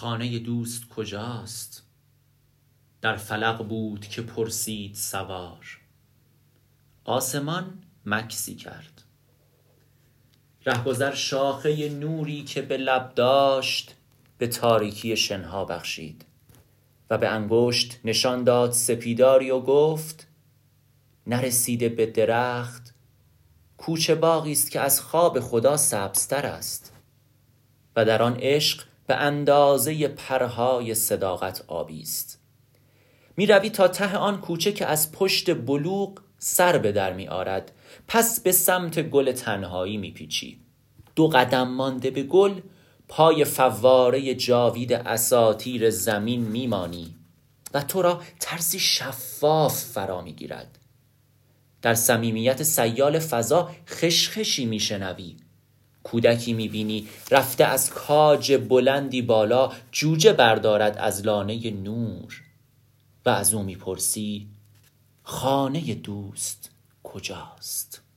خانه دوست کجاست؟ در فلق بود که پرسید سوار. آسمان مکسی کرد. رهگذر شاخه نوری که به لب داشت به تاریکی شنها بخشید. و به انگشت نشان داد سپیداری و گفت نرسیده به درخت کوچه باغی است که از خواب خدا سبزتر است. و در آن عشق به اندازه پرهای صداقت آبی است. می روی تا ته آن کوچه که از پشت بلوغ سر به در می آرد پس به سمت گل تنهایی می پیچی دو قدم مانده به گل پای فواره جاوید اساتیر زمین میمانی و تو را ترسی شفاف فرا می‌گیرد در صمیمیت سیال فضا خشخشی میشنوی کودکی می‌بینی رفته از کاج بلندی بالا جوجه بردارد از لانه نور. و از او می‌پرسی خانه دوست کجاست؟